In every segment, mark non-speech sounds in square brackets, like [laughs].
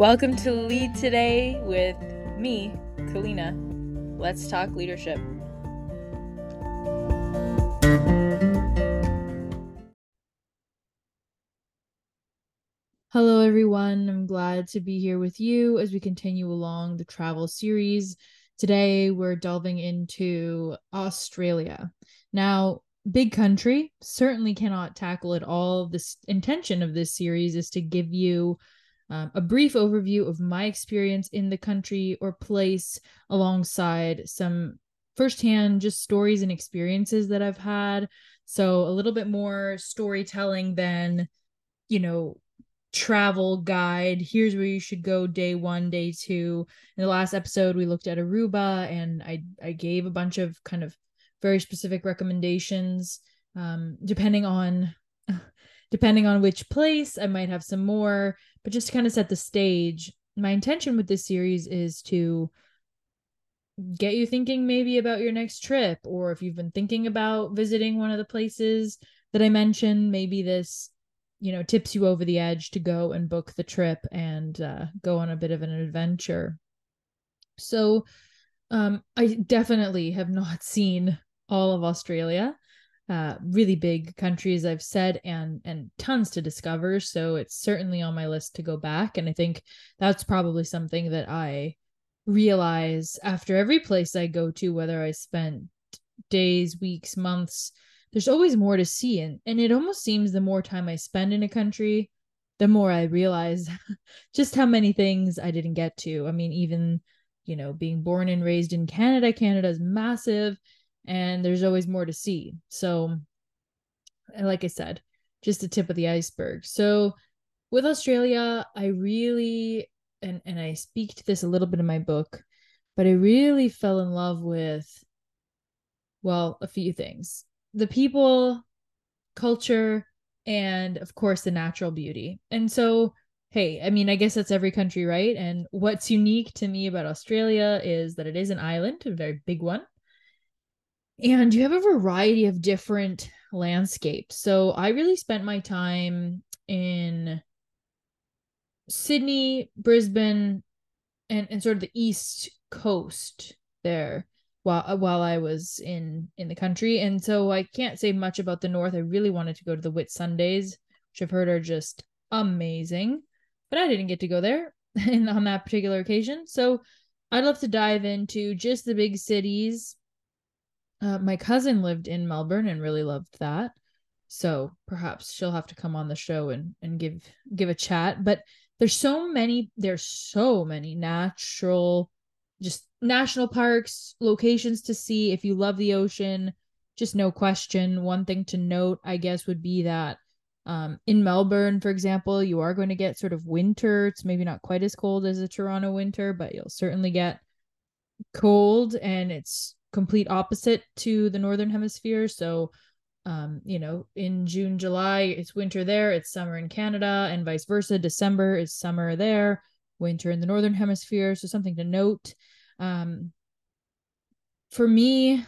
Welcome to Lead Today with me, Kalina. Let's talk leadership. Hello, everyone. I'm glad to be here with you as we continue along the travel series. Today, we're delving into Australia. Now, big country, certainly cannot tackle it all. The intention of this series is to give you um, a brief overview of my experience in the country or place alongside some firsthand just stories and experiences that I've had. So a little bit more storytelling than, you know, travel guide. Here's where you should go day one, day two. In the last episode, we looked at Aruba and I I gave a bunch of kind of very specific recommendations. Um, depending on [laughs] depending on which place, I might have some more, but just to kind of set the stage, my intention with this series is to get you thinking maybe about your next trip, or if you've been thinking about visiting one of the places that I mentioned, maybe this, you know, tips you over the edge to go and book the trip and uh, go on a bit of an adventure. So, um, I definitely have not [laughs] seen all of Australia uh, really big countries I've said and and tons to discover. So it's certainly on my list to go back. And I think that's probably something that I realize after every place I go to, whether I spent days, weeks, months, there's always more to see. And and it almost seems the more time I spend in a country, the more I realize [laughs] just how many things I didn't get to. I mean, even, you know, being born and raised in Canada, Canada is massive and there's always more to see. So, like I said, just the tip of the iceberg. So, with Australia, I really and and I speak to this a little bit in my book, but I really fell in love with well, a few things. The people, culture, and of course the natural beauty. And so, hey, I mean, I guess that's every country, right? And what's unique to me about Australia is that it is an island, a very big one and you have a variety of different landscapes. So I really spent my time in Sydney, Brisbane, and, and sort of the east coast there while uh, while I was in in the country. And so I can't say much about the north. I really wanted to go to the Whitsundays, which I've heard are just amazing. But I didn't get to go there [laughs] in, on that particular occasion. So I'd love to dive into just the big cities uh, my cousin lived in Melbourne and really loved that. So perhaps she'll have to come on the show and, and give give a chat. But there's so many there's so many natural just national parks, locations to see. If you love the ocean, just no question. One thing to note, I guess, would be that um, in Melbourne, for example, you are going to get sort of winter. It's maybe not quite as cold as a Toronto winter, but you'll certainly get cold and it's complete opposite to the northern hemisphere. So um you know in june july it's winter there it's summer in canada and vice versa. December is summer there winter in the northern hemisphere. So something to note um for me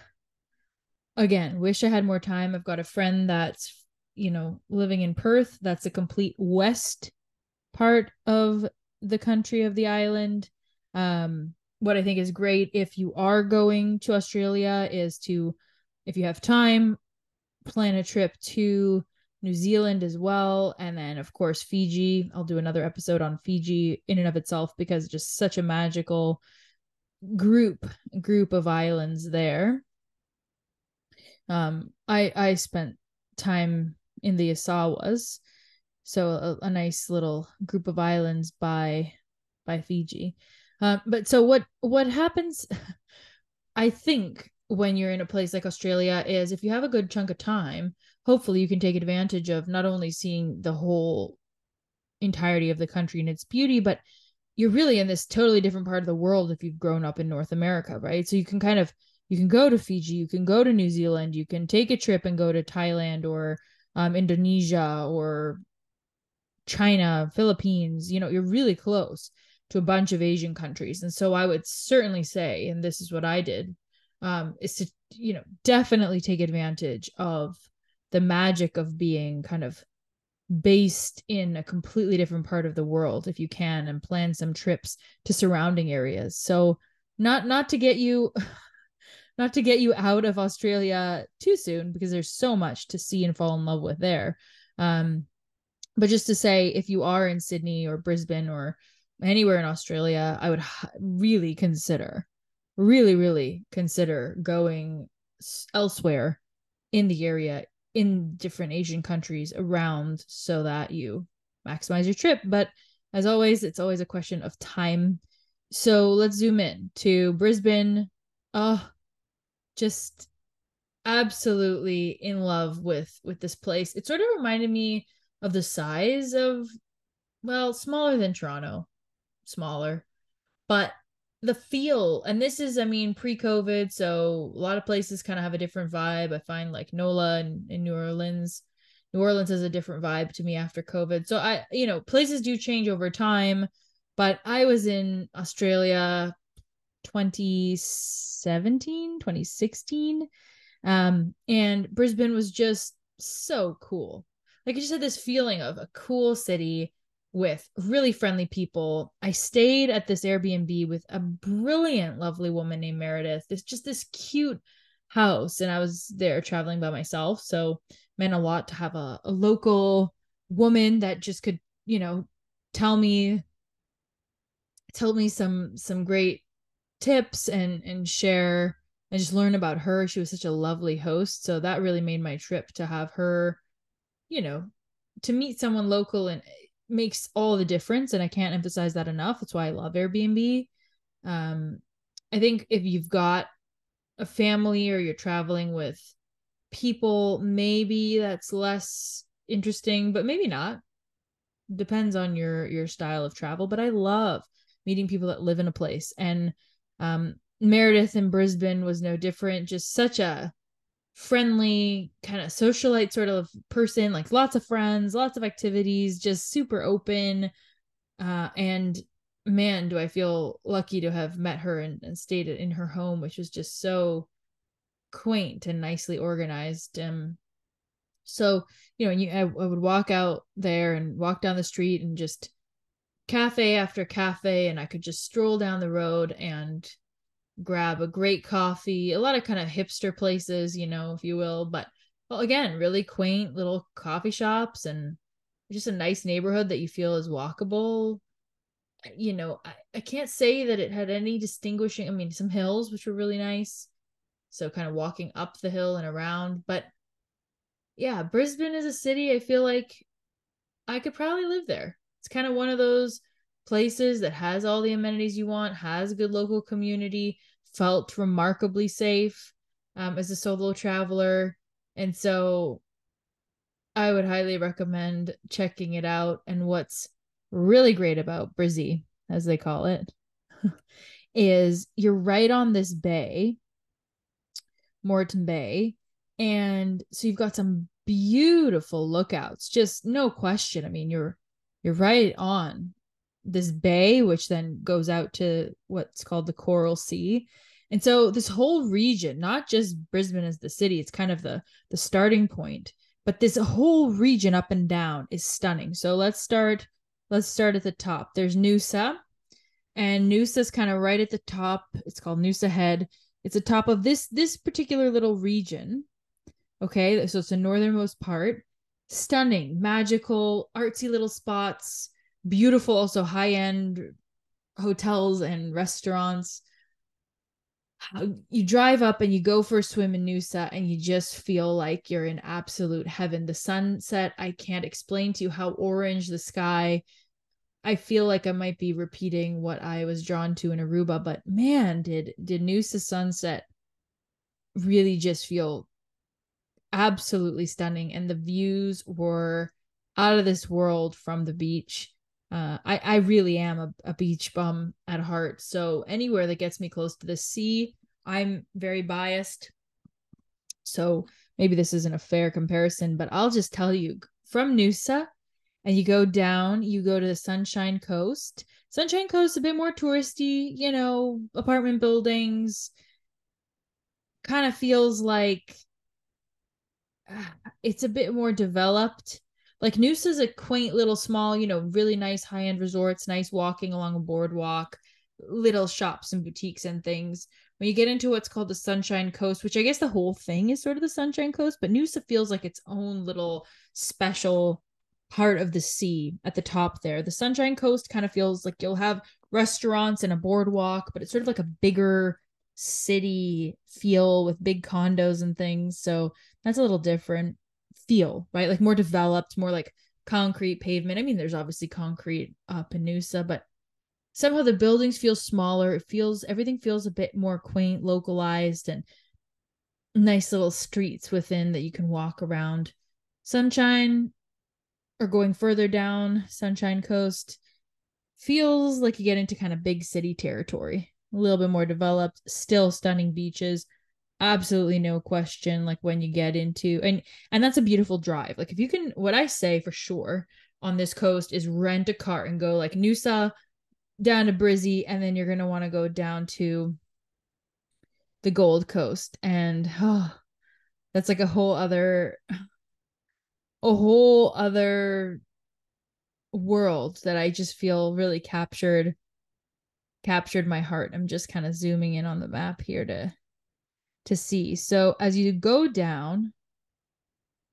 again wish i had more time. I've got a friend that's you know living in perth. That's a complete west part of the country of the island. Um what I think is great if you are going to Australia is to, if you have time, plan a trip to New Zealand as well. And then, of course, Fiji. I'll do another episode on Fiji in and of itself because it's just such a magical group group of islands there. Um, I I spent time in the Yasawas, so a, a nice little group of islands by by Fiji. Uh, but so what what happens I think when you're in a place like Australia is if you have a good chunk of time, hopefully you can take advantage of not only seeing the whole entirety of the country and its beauty, but you're really in this totally different part of the world if you've grown up in North America, right? So you can kind of you can go to Fiji, you can go to New Zealand, you can take a trip and go to Thailand or um, Indonesia or China, Philippines. You know, you're really close to a bunch of Asian countries. And so I would certainly say, and this is what I did, um, is to, you know, definitely take advantage of the magic of being kind of based in a completely different part of the world if you can and plan some trips to surrounding areas. So not not to get you [laughs] not to get you out of Australia too soon because there's so much to see and fall in love with there. Um, but just to say, if you are in Sydney or Brisbane or anywhere in Australia, I would really consider, really, really consider going elsewhere in the area in different Asian countries around so that you maximize your trip. But as always, it's always a question of time. So let's zoom in to Brisbane. Oh, just absolutely in love with with this place. It sort of reminded me of the size of well, smaller than Toronto, smaller, but the feel and this is i mean pre-covid so a lot of places kind of have a different vibe. I find like nola and in new orleans new orleans has a different vibe to me after covid. So i you know places do change over time but i was in australia 2017 2016 um and brisbane was just so cool. Like i just had this feeling of a cool city with really friendly people. I stayed at this airbnb with a brilliant lovely woman named meredith. It's just this cute house and i was there traveling by myself. So meant a lot to have a, a local woman that just could you know tell me tell me some some great tips and and share and just learn about her. She was such a lovely host, so that really made my trip to have her, you know, to meet someone local and makes all the difference and I can't emphasize that enough. That's why I love Airbnb. Um I think if you've got a family or you're traveling with people, maybe that's less interesting, but maybe not. Depends on your your style of travel, but I love meeting people that live in a place and um, Meredith in Brisbane was no different. Just such a friendly kind of socialite sort of person, like lots of friends, lots of activities, just super open. Uh, and man, do I feel lucky to have met her and, and stayed in her home, which was just so quaint and nicely organized. Um, so you know, you I, I would walk out there and walk down the street and just cafe after cafe and I could just stroll down the road and grab a great coffee, a lot of kind of hipster places, you know, if you will, but well, again, really quaint little coffee shops and just a nice neighborhood that you feel is walkable. You know, I, I can't say that it had any distinguishing, I mean, some hills, which were really nice. So kind of walking up the hill and around, but yeah, Brisbane is a city I feel like I could probably live there. It's kind of one of those places that has all the amenities you want, has good local community, felt remarkably safe um, as a solo traveler. And so I would highly recommend checking it out. And what's really great about Brizzy, as they call it, [laughs] is you're right on this bay, Moreton Bay. And so you've got some beautiful lookouts, just no question. I mean, you're you're right on this bay, which then goes out to what's called the Coral Sea. And so this whole region, not just Brisbane as the city, it's kind of the the starting point, but this whole region up and down is stunning. So let's start let's start at the top. There's Noosa, and Noosa's kind of right at the top. It's called Noosa Head. It's the top of this this particular little region. Okay, so it's the northernmost part stunning, magical, artsy little spots, beautiful, also high end hotels and restaurants. You drive up and you go for a swim in Noosa and you just feel like you're in absolute heaven. The sunset, I can't explain to you how orange the sky. I feel like I might be repeating what I was drawn to in Aruba, but man, did did Noosa sunset really just feel absolutely stunning and the views were out of this world from the beach uh, I, I really am a, a beach bum at heart. So anywhere that gets me close to the sea i'm very biased. So maybe this isn't a fair comparison but i'll just tell you from noosa and you go down you go to the sunshine coast. Sunshine coast a bit more touristy you know apartment buildings. Kind of feels like it's a bit more developed like Noosa is a quaint little small, you know, really nice high end resorts, nice walking along a boardwalk, little shops and boutiques and things. When you get into what's called the Sunshine Coast, which I guess the whole thing is sort of the Sunshine Coast, but Noosa feels like its own little special part of the sea at the top there. The Sunshine Coast kind of feels like you'll have restaurants and a boardwalk, but it's sort of like a bigger city feel with big condos and things. So that's a little different feel, right? Like more developed, more like concrete pavement. I mean, there's obviously concrete uh, up in but somehow the buildings feel smaller. It feels everything feels a bit more quaint, localized, and nice little streets within that you can walk around. Sunshine or going further down Sunshine Coast feels like you get into kind of big city territory. A little bit more developed, still stunning beaches, absolutely no question like when you get into and and that's a beautiful drive. Like if you can what i say for sure on this coast is rent a car and go like noosa down to brizzy and then you're going to want to go down to the gold coast. And oh that's like a whole other a whole other world that i just feel really captured captured my heart. I'm just kind of zooming in on the map here to to see. So as you go down,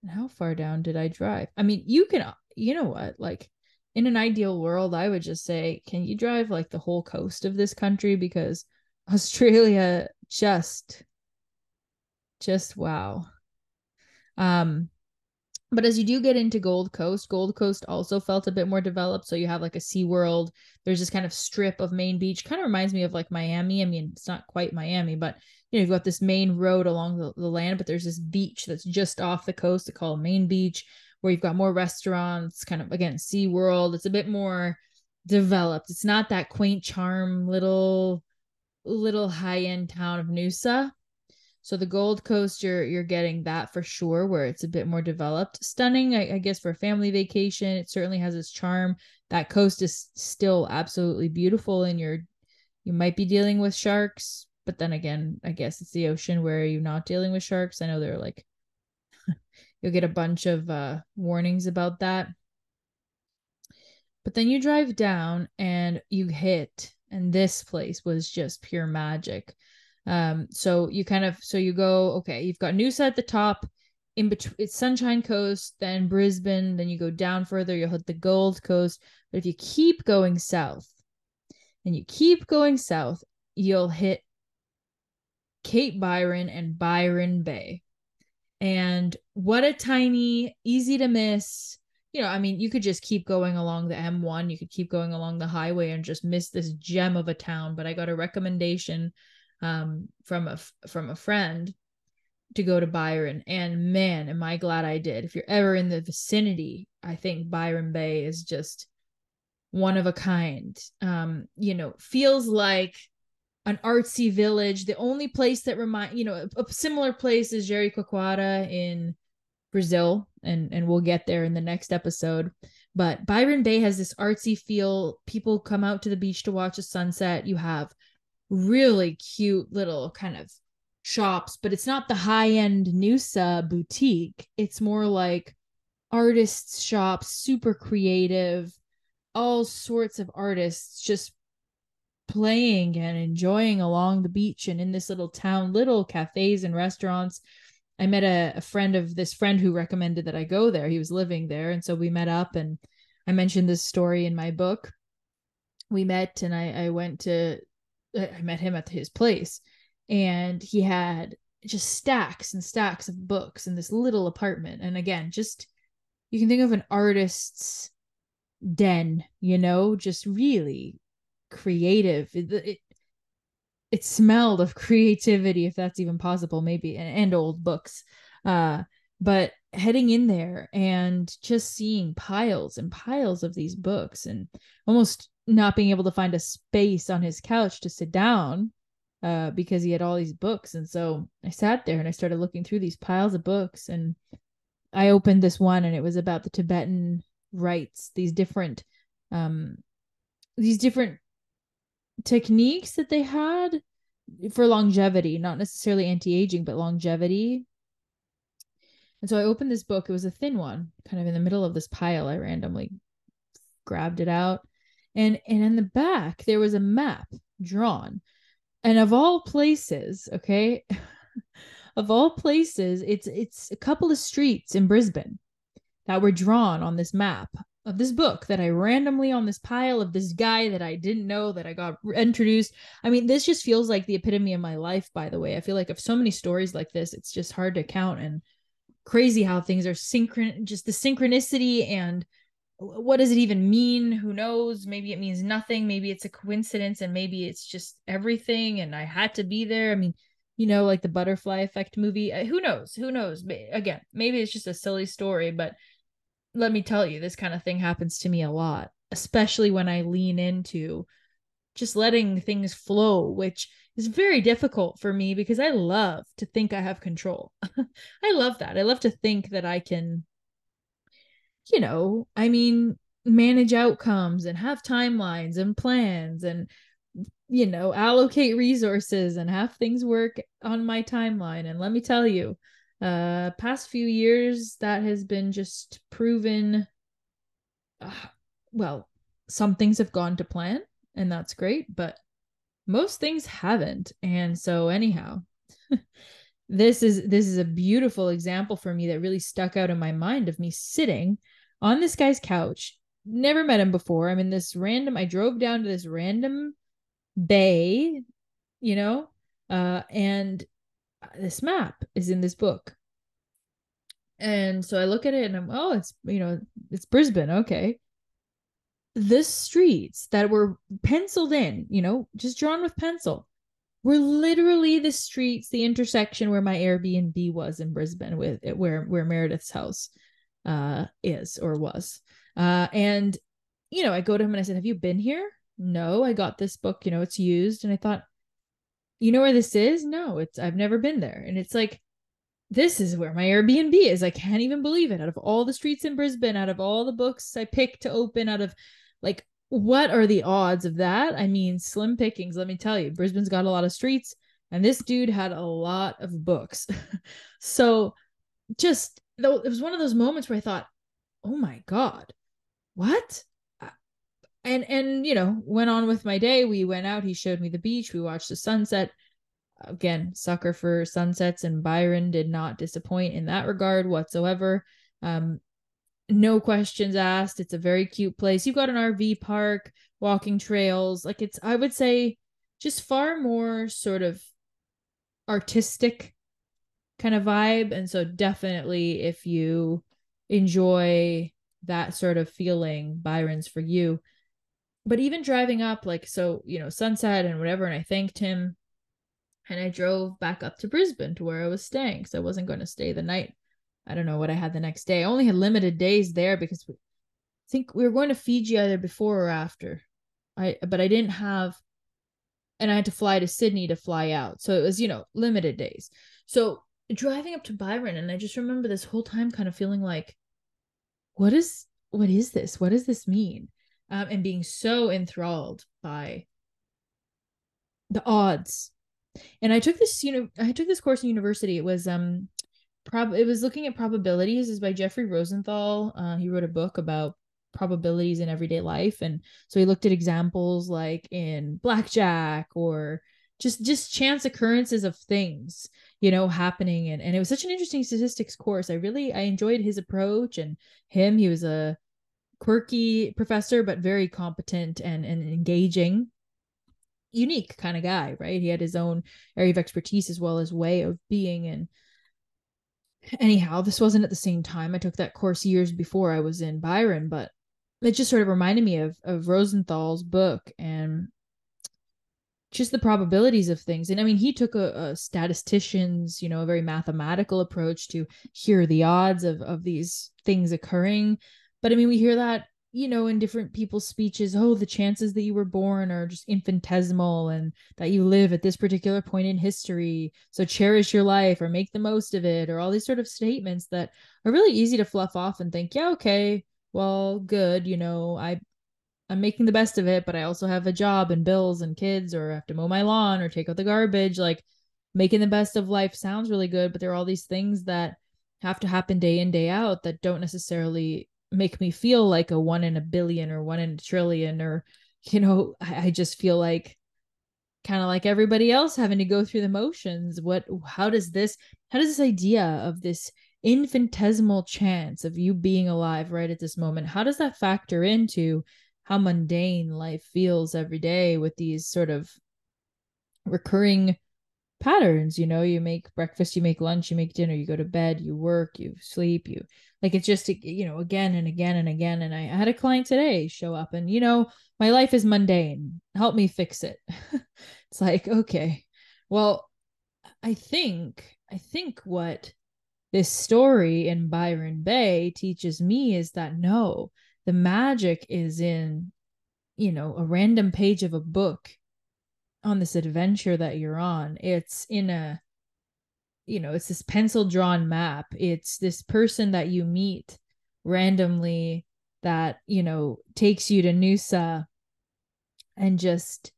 how far down did I drive? I mean, you can, you know what? Like in an ideal world, I would just say, can you drive like the whole coast of this country? Because [laughs] Australia just, just wow. Um, but as you do get into Gold Coast, Gold Coast also felt a bit more developed. So you have like a Sea World. There's this kind of strip of main beach. Kind of reminds me of like Miami. I mean, it's not quite Miami, but you know, you've got this main road along the, the land, but there's this beach that's just off the coast they call Main Beach, where you've got more restaurants, kind of again, Sea World. It's a bit more developed. It's not that quaint charm little little high-end town of Noosa. So the Gold Coast, you're you're getting that for sure, where it's a bit more developed. Stunning, I, I guess, for a family vacation. It certainly has its charm. That coast is still absolutely beautiful, and you're you might be dealing with sharks, but then again, I guess it's the ocean where you're not dealing with sharks. I know they're like [laughs] you'll get a bunch of uh warnings about that. But then you drive down and you hit and this place was just pure magic. Um so you kind of so you go okay, you've got Noosa at the top in between it's Sunshine Coast, then Brisbane, then you go down further, you'll hit the Gold Coast. But if you keep going south and you keep going south, you'll hit Cape Byron and Byron Bay. And what a tiny, easy to miss. You know, I mean, you could just keep going along the M1, you could keep going along the highway and just miss this gem of a town. But I got a recommendation um, from a from a friend to go to Byron, and man, am I glad I did. If you're ever in the vicinity, I think Byron Bay is just one of a kind. Um, you know, feels like an artsy village. The only place that remind you know a, a similar place is Jericoacoara in Brazil, and and we'll get there in the next episode. But Byron Bay has this artsy feel. People come out to the beach to watch a sunset. You have really cute little kind of shops, but it's not the high end Noosa boutique. It's more like artists' shops, super creative, all sorts of artists just playing and enjoying along the beach and in this little town, little cafes and restaurants. I met a, a friend of this friend who recommended that I go there. He was living there. And so we met up and I mentioned this story in my book. We met and I, I went to, I met him at his place and he had just stacks and stacks of books in this little apartment. And again, just you can think of an artist's den, you know, just really creative. It, it, it smelled of creativity, if that's even possible, maybe, and, and old books. Uh, but heading in there and just seeing piles and piles of these books and almost not being able to find a space on his couch to sit down uh, because he had all these books. And so I sat there and I started looking through these piles of books and I opened this one and it was about the Tibetan rites, these different um these different techniques that they had for longevity, not necessarily anti-aging, but longevity. And so I opened this book. It was a thin one, kind of in the middle of this pile. I randomly grabbed it out. And and in the back there was a map drawn. And of all places, okay, [laughs] of all places, it's it's a couple of streets in Brisbane that were drawn on this map of this book that I randomly on this pile of this guy that I didn't know that I got introduced. I mean, this just feels like the epitome of my life, by the way. I feel like of so many stories like this, it's just hard to count and crazy how things are synchron just the synchronicity and what does it even mean? Who knows? Maybe it means nothing. Maybe it's a coincidence and maybe it's just everything and I had to be there. I mean, you know, like the butterfly effect movie. Who knows? Who knows? Again, maybe it's just a silly story, but let me tell you, this kind of thing happens to me a lot, especially when I lean into just letting things flow, which is very difficult for me because I love to think I have control. [laughs] I love that. I love to think that I can, you know, I mean, manage outcomes and have timelines and plans and, you know, allocate resources and have things work on my timeline. And let me tell you, uh past few years that has been just proven uh, well some things have gone to plan and that's great but most things haven't. And so anyhow [laughs] this is this is a beautiful example for me that really stuck out in my mind of me sitting on this guy's couch. Never met him before. I'm in this random i drove down to this random bay you know uh and this map is in this book. And so I look at it and I'm, oh, it's, you know, it's Brisbane. Okay. The streets that were penciled in, you know, just drawn with pencil, were literally the streets, the intersection where my Airbnb was in Brisbane, with where where Meredith's house uh is or was. Uh and you know, I go to him and I said, Have you been here? No, I got this book, you know, it's used. And I thought, you know where this is? No, it's I've never been there. And it's like this is where my Airbnb is. I can't even believe it. Out of all the streets in Brisbane, out of all the books I picked to open, out of like what are the odds of that? I mean, slim pickings, let me tell you. Brisbane's got a lot of streets and this dude had a lot of books. [laughs] so just though it was one of those moments where I thought, "Oh my god. What?" And and you know went on with my day. We went out. He showed me the beach. We watched the sunset. Again sucker for sunsets and byron did not disappoint in that regard whatsoever. Um no questions asked. It's a very cute place. You've got an rv park walking trails. Like it's i would say just far more sort of artistic kind of vibe. And so definitely if you enjoy that sort of feeling byron's for you but even driving up like so you know sunset and whatever and i thanked him and i drove back up to brisbane to where i was staying because i wasn't going to stay the night. I don't know what i had the next day. I only had limited days there because we, i think we were going to fiji either before or after. I but i didn't have and i had to fly to sydney to fly out. So it was you know limited days. So driving up to byron and i just remember this whole time kind of feeling like what is what is this? What does this mean um, and being so enthralled by the odds. And I took this, you know, I took this course in university. It was um prob it was looking at probabilities is by Jeffrey Rosenthal. Uh, he wrote a book about probabilities in everyday life. And so he looked at examples like in blackjack or just just chance occurrences of things you know happening and, and it was such an interesting statistics course i really i enjoyed his approach and him he was a quirky professor, but very competent and, and engaging, unique kind of guy, right? He had his own area of expertise as well as way of being. And anyhow, this wasn't at the same time. I took that course years before I was in Byron, but it just sort of reminded me of of Rosenthal's book and just the probabilities of things. And I mean, he took a, a statistician's, you know, a very mathematical approach to here are the odds of of these things occurring but I mean, we hear that, you know, in different people's speeches, oh, the chances that you were born are just infinitesimal and that you live at this particular point in history. So cherish your life or make the most of it, or all these sort of statements that are really easy to fluff off and think, yeah, okay, well, good, you know, I I'm making the best of it, but I also have a job and bills and kids, or have to mow my lawn or take out the garbage. Like making the best of life sounds really good, but there are all these things that have to happen day in day out that don't necessarily make me feel like a one in a billion or one in a trillion or you know i, I just feel like kind of like everybody else having to go through the motions. What how does this how does this idea of this infinitesimal chance of you being alive right at this moment how does that factor into how mundane life feels every day with these sort of recurring patterns you know you make breakfast you make lunch you make dinner you go to bed you work you sleep you like it's just you know again and again and again and i had a client today show up and you know my life is mundane. Help me fix it. [laughs] It's like okay. Well i think i think what this story in byron bay teaches me is that no the magic is in you know a random page of a book on this adventure that you're on it's in a you know it's this pencil drawn map. It's this person that you meet randomly that you know takes you to Noosa and just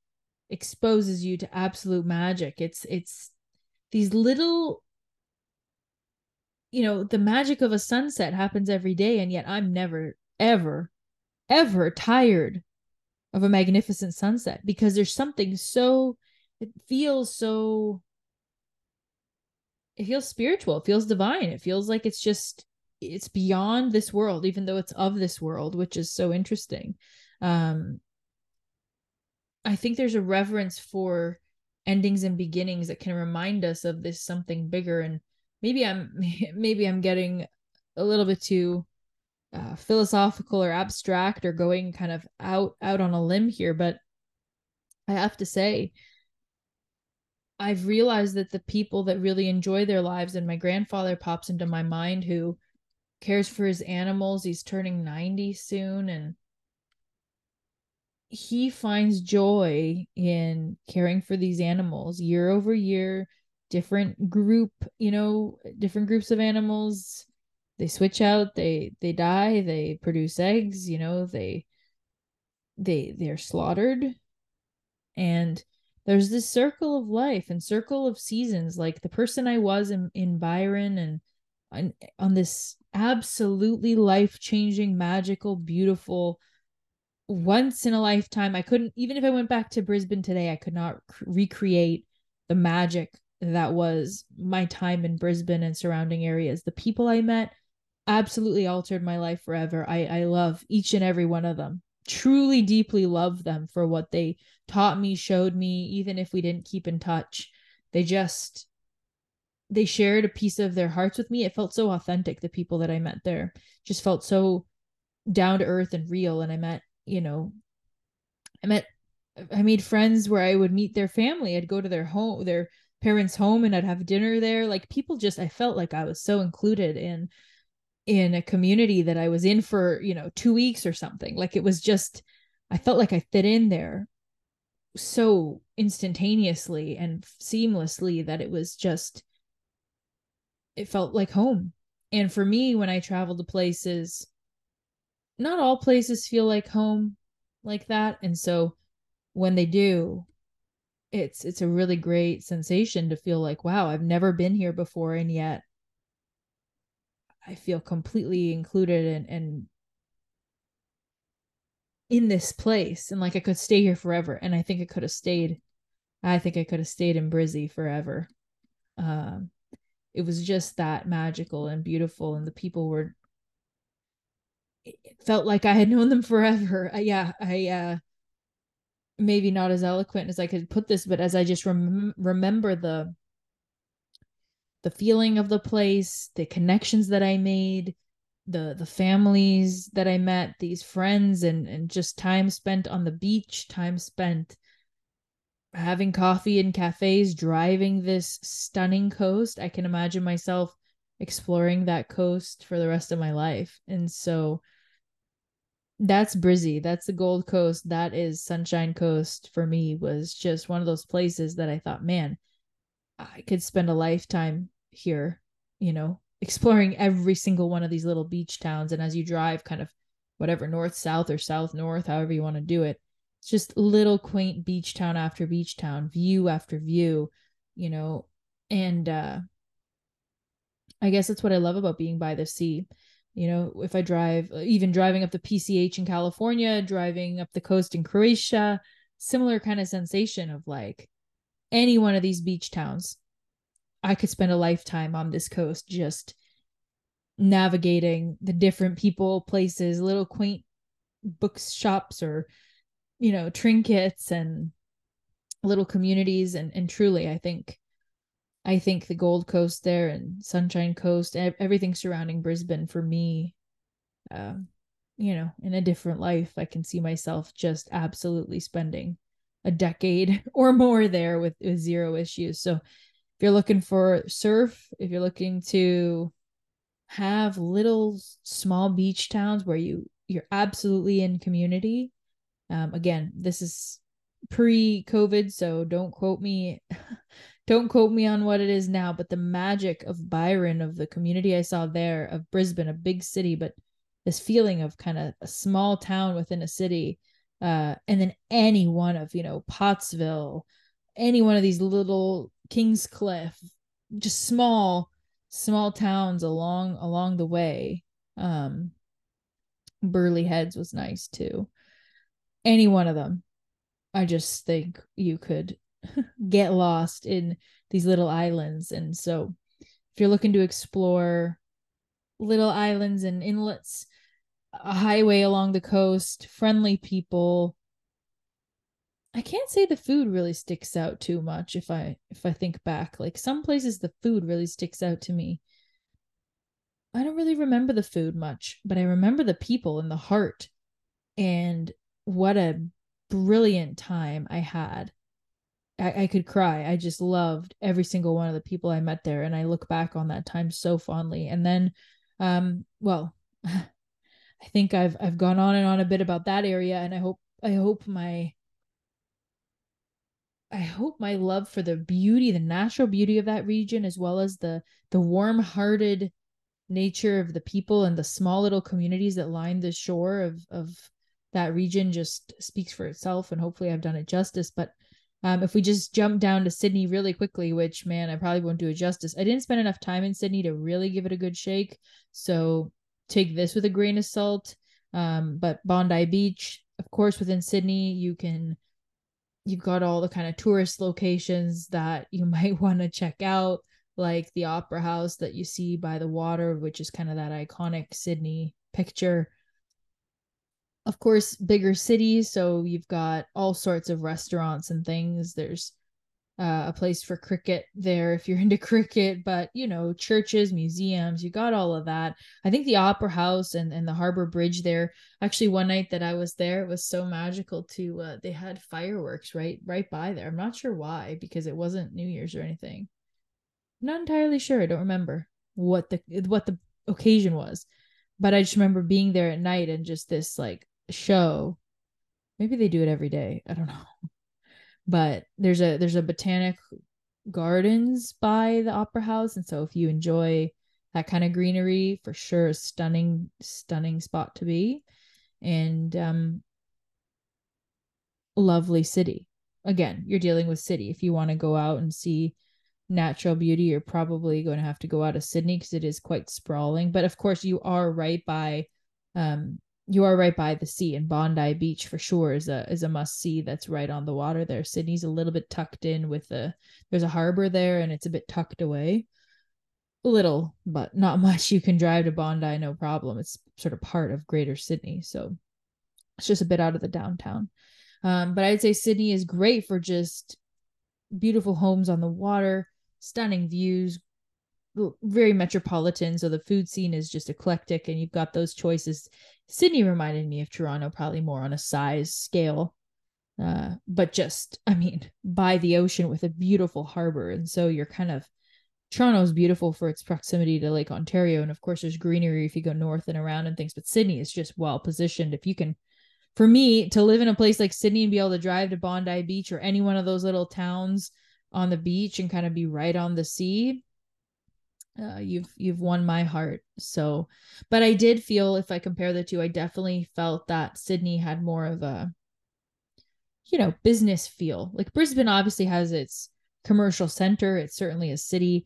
exposes you to absolute magic. It's it's these little you know the magic of a sunset happens every day and yet i'm never ever ever tired of a magnificent sunset because there's something so it feels so it feels spiritual it feels divine it feels like it's just it's beyond this world even though it's of this world which is so interesting. Um i think there's a reverence for endings and beginnings that can remind us of this something bigger and maybe i'm [laughs] maybe i'm getting a little bit too uh, philosophical or abstract or going kind of out out on a limb here but i have to say i've realized that the people that really enjoy their lives and my grandfather pops into my mind who cares for his animals he's turning 90 soon and he finds joy in caring for these animals year over year different group you know different groups of animals they switch out they they die they produce eggs you know they they they're slaughtered. And there's this circle of life and circle of seasons. Like the person i was in, in byron and on, on this absolutely life-changing magical beautiful once in a lifetime i couldn't even if i went back to brisbane today i could not recreate the magic that was my time in brisbane and surrounding areas. The people i met absolutely altered my life forever. I I love each and every one of them. Truly deeply love them for what they taught me, showed me, even if we didn't keep in touch. They just they shared a piece of their hearts with me. It felt so authentic the people that I met there. Just felt so down to earth and real and I met, you know, I met I made friends where I would meet their family. I'd go to their home, their parents' home and I'd have dinner there. Like people just I felt like I was so included in in a community that I was in for, you know, two weeks or something. Like it was just, I felt like I fit in there so instantaneously and seamlessly that it was just, it felt like home. And for me, when I travel to places, not all places feel like home like that. And so when they do, it's it's a really great sensation to feel like wow i've never been here before and yet I feel completely included and and in this place and like I could stay here forever and I think I could have stayed I think I could have stayed in Brizzy forever. Um it was just that magical and beautiful and the people were it felt like I had known them [laughs] forever. Yeah, I uh maybe not as eloquent as I could put this but as I just rem- remember the the feeling of the place, the connections that I made, the the families that I met, these friends and and just time spent on the beach, time spent having coffee in cafes, driving this stunning coast. I can imagine myself exploring that coast for the rest of my life. And so that's Brizzy. That's the Gold Coast. That is Sunshine Coast for me was just one of those places that I thought, man, I could spend a lifetime here, you know, exploring every single one of these little beach towns. And as you drive, kind of whatever, north, south, or south, north, however you want to do it, it's just little quaint beach town after beach town, view after view, you know, and uh I guess that's what I love about being by the sea. You know, if I drive, even driving up the PCH in California, driving up the coast in Croatia, similar kind of sensation of like any one of these beach towns. I could spend a lifetime on this coast just navigating the different people, places, little quaint bookshops or, you know, trinkets and little communities. And, and truly, I think I think the Gold Coast there and Sunshine Coast, everything surrounding Brisbane for me, uh, you know, in a different life, I can see myself just absolutely spending a decade [laughs] or more there with, with zero issues. So if you're looking for surf, if you're looking to have little small beach towns where you you're absolutely in community, um, again, this is pre-COVID, so don't quote me [laughs] don't quote me on what it is now, but the magic of Byron, of the community I saw there, of Brisbane, a big city, but this feeling of kind of a small town within a city, uh, and then any one of you know Pottsville, any one of these little Kingscliff, just small, small towns along along the way. Um, Burleigh Heads was nice too. Any one of them, I just think you could [laughs] get lost in these little islands. And so, if you're looking to explore little islands and inlets, a highway along the coast, friendly people, I can't say the food really sticks out too much if I if I think back. Like some places the food really sticks out to me. I don't really remember the food much, but I remember the people and the heart and what a brilliant time I had. I, I could cry. I just loved every single one of the people I met there. And I look back on that time so fondly. And then, um, well, [laughs] I think I've I've gone on and on a bit about that area, and I hope I hope my I hope my love for the beauty, the natural beauty of that region, as well as the the warm-hearted nature of the people and the small little communities that line the shore of of that region, just speaks for itself. And hopefully, I've done it justice. But um, if we just jump down to Sydney really quickly, which man, I probably won't do it justice. I didn't spend enough time in Sydney to really give it a good shake. So take this with a grain of salt. Um, but Bondi Beach, of course, within Sydney, you can you've got all the kind of tourist locations that you [laughs] might want to check out, like the Opera House that you see by the water, which is kind of that iconic Sydney picture of course, bigger cities. So you've got all sorts of restaurants and things. There's uh, a place for cricket there if you're [laughs] into cricket, but you know, churches, museums, you got all of that. I think the Opera House and, and the Harbor Bridge there. Actually, one night that I was there, it was so magical to uh, they had fireworks right right by there. I'm not sure why because it wasn't New Year's or anything. I'm not entirely sure. I don't remember what the what the occasion was, but I just remember being there at night and just this like show. Maybe they do it every day. I don't know. But there's a there's a botanic gardens by the opera house. And so if you enjoy that kind of greenery for sure a stunning stunning spot to be. And um lovely city. Again you're dealing with city. If you want to go out and see natural beauty you're probably going to have to go out of sydney because it is quite sprawling. But of course you are right by um you are right by the sea and Bondi Beach for sure is a is a must see that's right on the water there. Sydney's a little bit tucked in with the there's a harbor there and it's a bit tucked away. A little, but not [laughs] much. You can drive to Bondi no problem. It's sort of part of greater Sydney. So it's just a bit out of the downtown. Um, but I'd say Sydney is great for just beautiful homes on the water, stunning views, very metropolitan so the food scene is just eclectic and you've got those choices sydney reminded me of toronto probably more on a size scale uh, but just i mean by the ocean with a beautiful harbor. And so you're kind of toronto's beautiful for its proximity to lake ontario. And of course there's greenery if you go north and around and things but sydney is just well positioned. If you can for me to live in a place like sydney and be able to drive to bondi beach or any one of those little towns on the beach and kind of be right on the sea uh, you've you've won my heart so but i did feel if i compare the two i definitely felt that sydney had more of a you know business feel like brisbane obviously has its commercial center it's certainly a city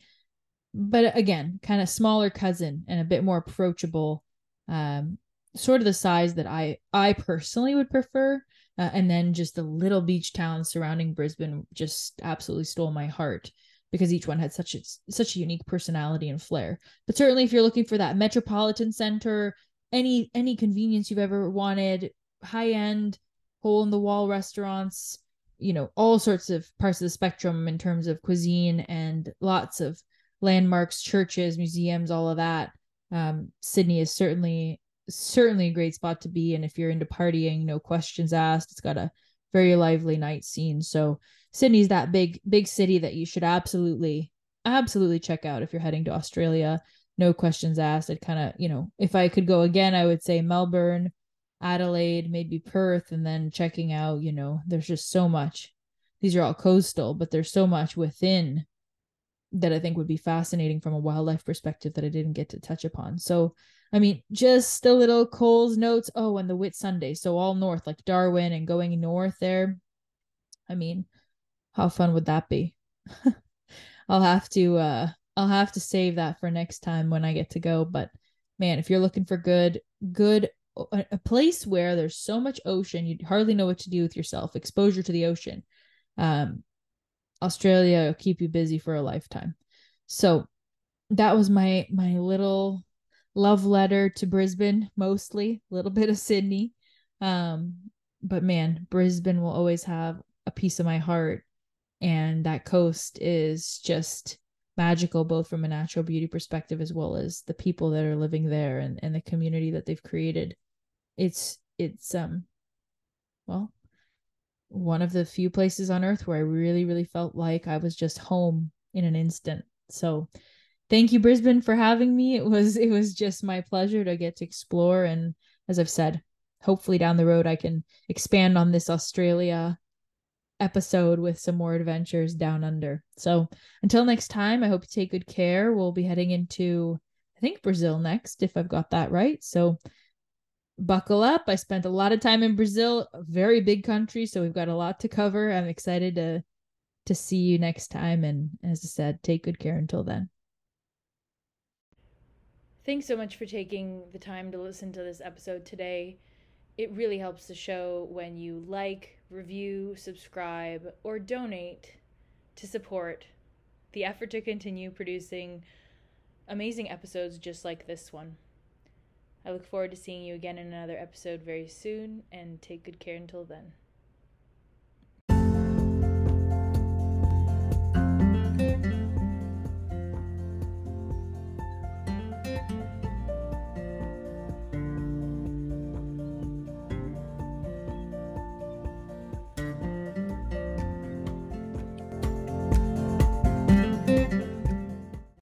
but again, kind of smaller cousin and a bit more approachable. Um, sort of the size that I I personally would prefer. Uh, and then just the little beach towns surrounding Brisbane just absolutely stole my heart because each one had such a such a unique personality and flair. But certainly, if you're looking for that metropolitan center, any any convenience you've ever wanted, high end, hole in the wall restaurants, you know, all sorts of parts of the spectrum in terms of cuisine and lots of landmarks, churches, museums, all of that. Um, Sydney is certainly certainly a great spot to be. And if you're into partying, no questions asked. It's got a very lively night scene. So Sydney's that big, big city that you should absolutely, absolutely check out if you're heading to Australia. No questions asked. I'd kind of, you know, if I could go again, I would say Melbourne, Adelaide, maybe Perth, and then checking out, you know, there's just so much. These are all coastal, but there's so much within that I think would be fascinating from a wildlife perspective that I didn't get to touch upon. So I mean, just a little Coles notes. Oh, and the Whitsunday. So all north, like Darwin and going north there. I mean, how fun would that be? [laughs] I'll have to uh I'll have to save that for next time when I get to go. But man, if you're looking for good, good a place where there's so much ocean, you'd hardly know what to do with yourself. Exposure to the ocean. Um Australia will keep you busy for a lifetime. So that was my my little love letter to Brisbane mostly, a little bit of Sydney. Um, but man, Brisbane will always have a piece of my heart. And that coast is just magical, both from a natural beauty perspective as well as the people that are living there and, and the community that they've created. It's it's um well, one of the few places on earth where I really, really felt like I was just home in an instant. So thank you brisbane for having me it was it was just my pleasure to get to explore and as i've said hopefully down the road i can expand on this australia episode with some more adventures down under. So until next time i hope you take good care. We'll be heading into i think brazil next if i've got that right. So buckle up. I spent a lot of time in brazil a very big country so we've got a lot to cover. I'm excited to to see you next time. And as i said take good care until then. Thanks so much for taking the time to listen to this episode today. It really helps the show when you like, review, subscribe, or donate to support the effort to continue producing amazing episodes just like this one. I look forward to seeing you again in another episode very soon, and take good care until then.